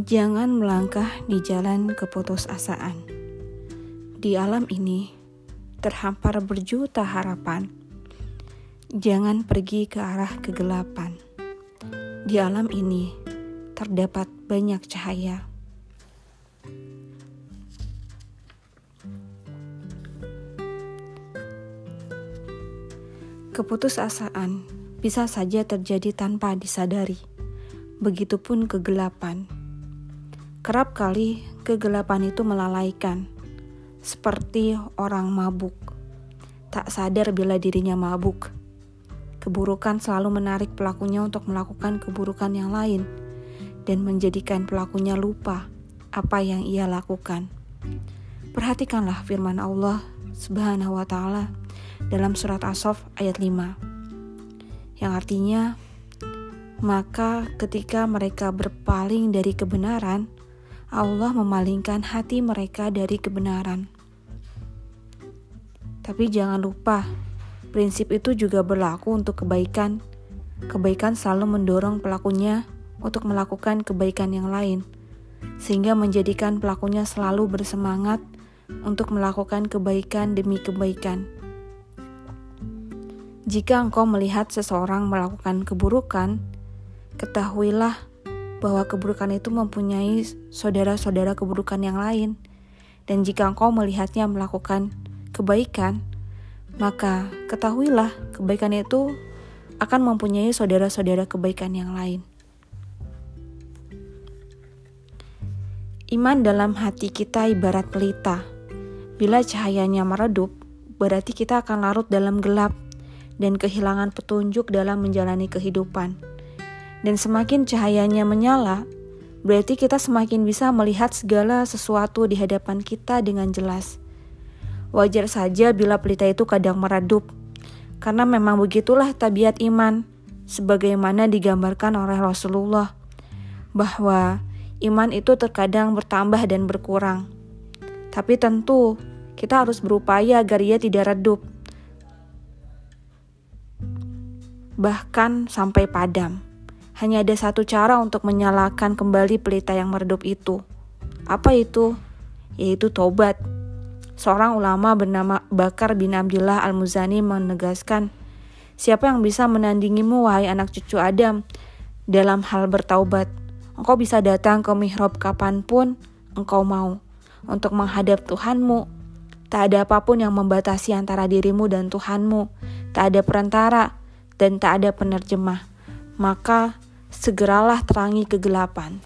Jangan melangkah di jalan keputusasaan. Di alam ini terhampar berjuta harapan. Jangan pergi ke arah kegelapan. Di alam ini terdapat banyak cahaya. Keputusasaan bisa saja terjadi tanpa disadari. Begitupun kegelapan. Kerap kali kegelapan itu melalaikan, seperti orang mabuk. Tak sadar bila dirinya mabuk. Keburukan selalu menarik pelakunya untuk melakukan keburukan yang lain dan menjadikan pelakunya lupa apa yang ia lakukan. Perhatikanlah firman Allah Subhanahu wa taala dalam surat As-Saff ayat 5. Yang artinya maka ketika mereka berpaling dari kebenaran, Allah memalingkan hati mereka dari kebenaran. Tapi jangan lupa, prinsip itu juga berlaku untuk kebaikan. Kebaikan selalu mendorong pelakunya untuk melakukan kebaikan yang lain, sehingga menjadikan pelakunya selalu bersemangat untuk melakukan kebaikan demi kebaikan. Jika engkau melihat seseorang melakukan keburukan, ketahuilah bahwa keburukan itu mempunyai saudara-saudara keburukan yang lain. Dan jika engkau melihatnya melakukan kebaikan, maka ketahuilah kebaikan itu akan mempunyai saudara-saudara kebaikan yang lain. Iman dalam hati kita ibarat pelita. Bila cahayanya meredup, berarti kita akan larut dalam gelap dan kehilangan petunjuk dalam menjalani kehidupan dan semakin cahayanya menyala, berarti kita semakin bisa melihat segala sesuatu di hadapan kita dengan jelas. Wajar saja bila pelita itu kadang meredup, karena memang begitulah tabiat iman, sebagaimana digambarkan oleh Rasulullah, bahwa iman itu terkadang bertambah dan berkurang. Tapi tentu kita harus berupaya agar ia tidak redup, bahkan sampai padam. Hanya ada satu cara untuk menyalakan kembali pelita yang meredup itu. Apa itu? Yaitu tobat. Seorang ulama bernama Bakar bin Abdullah Al-Muzani menegaskan, Siapa yang bisa menandingimu wahai anak cucu Adam dalam hal bertaubat? Engkau bisa datang ke mihrab kapan pun engkau mau untuk menghadap Tuhanmu. Tak ada apa pun yang membatasi antara dirimu dan Tuhanmu. Tak ada perantara dan tak ada penerjemah. Maka segeralah terangi kegelapan.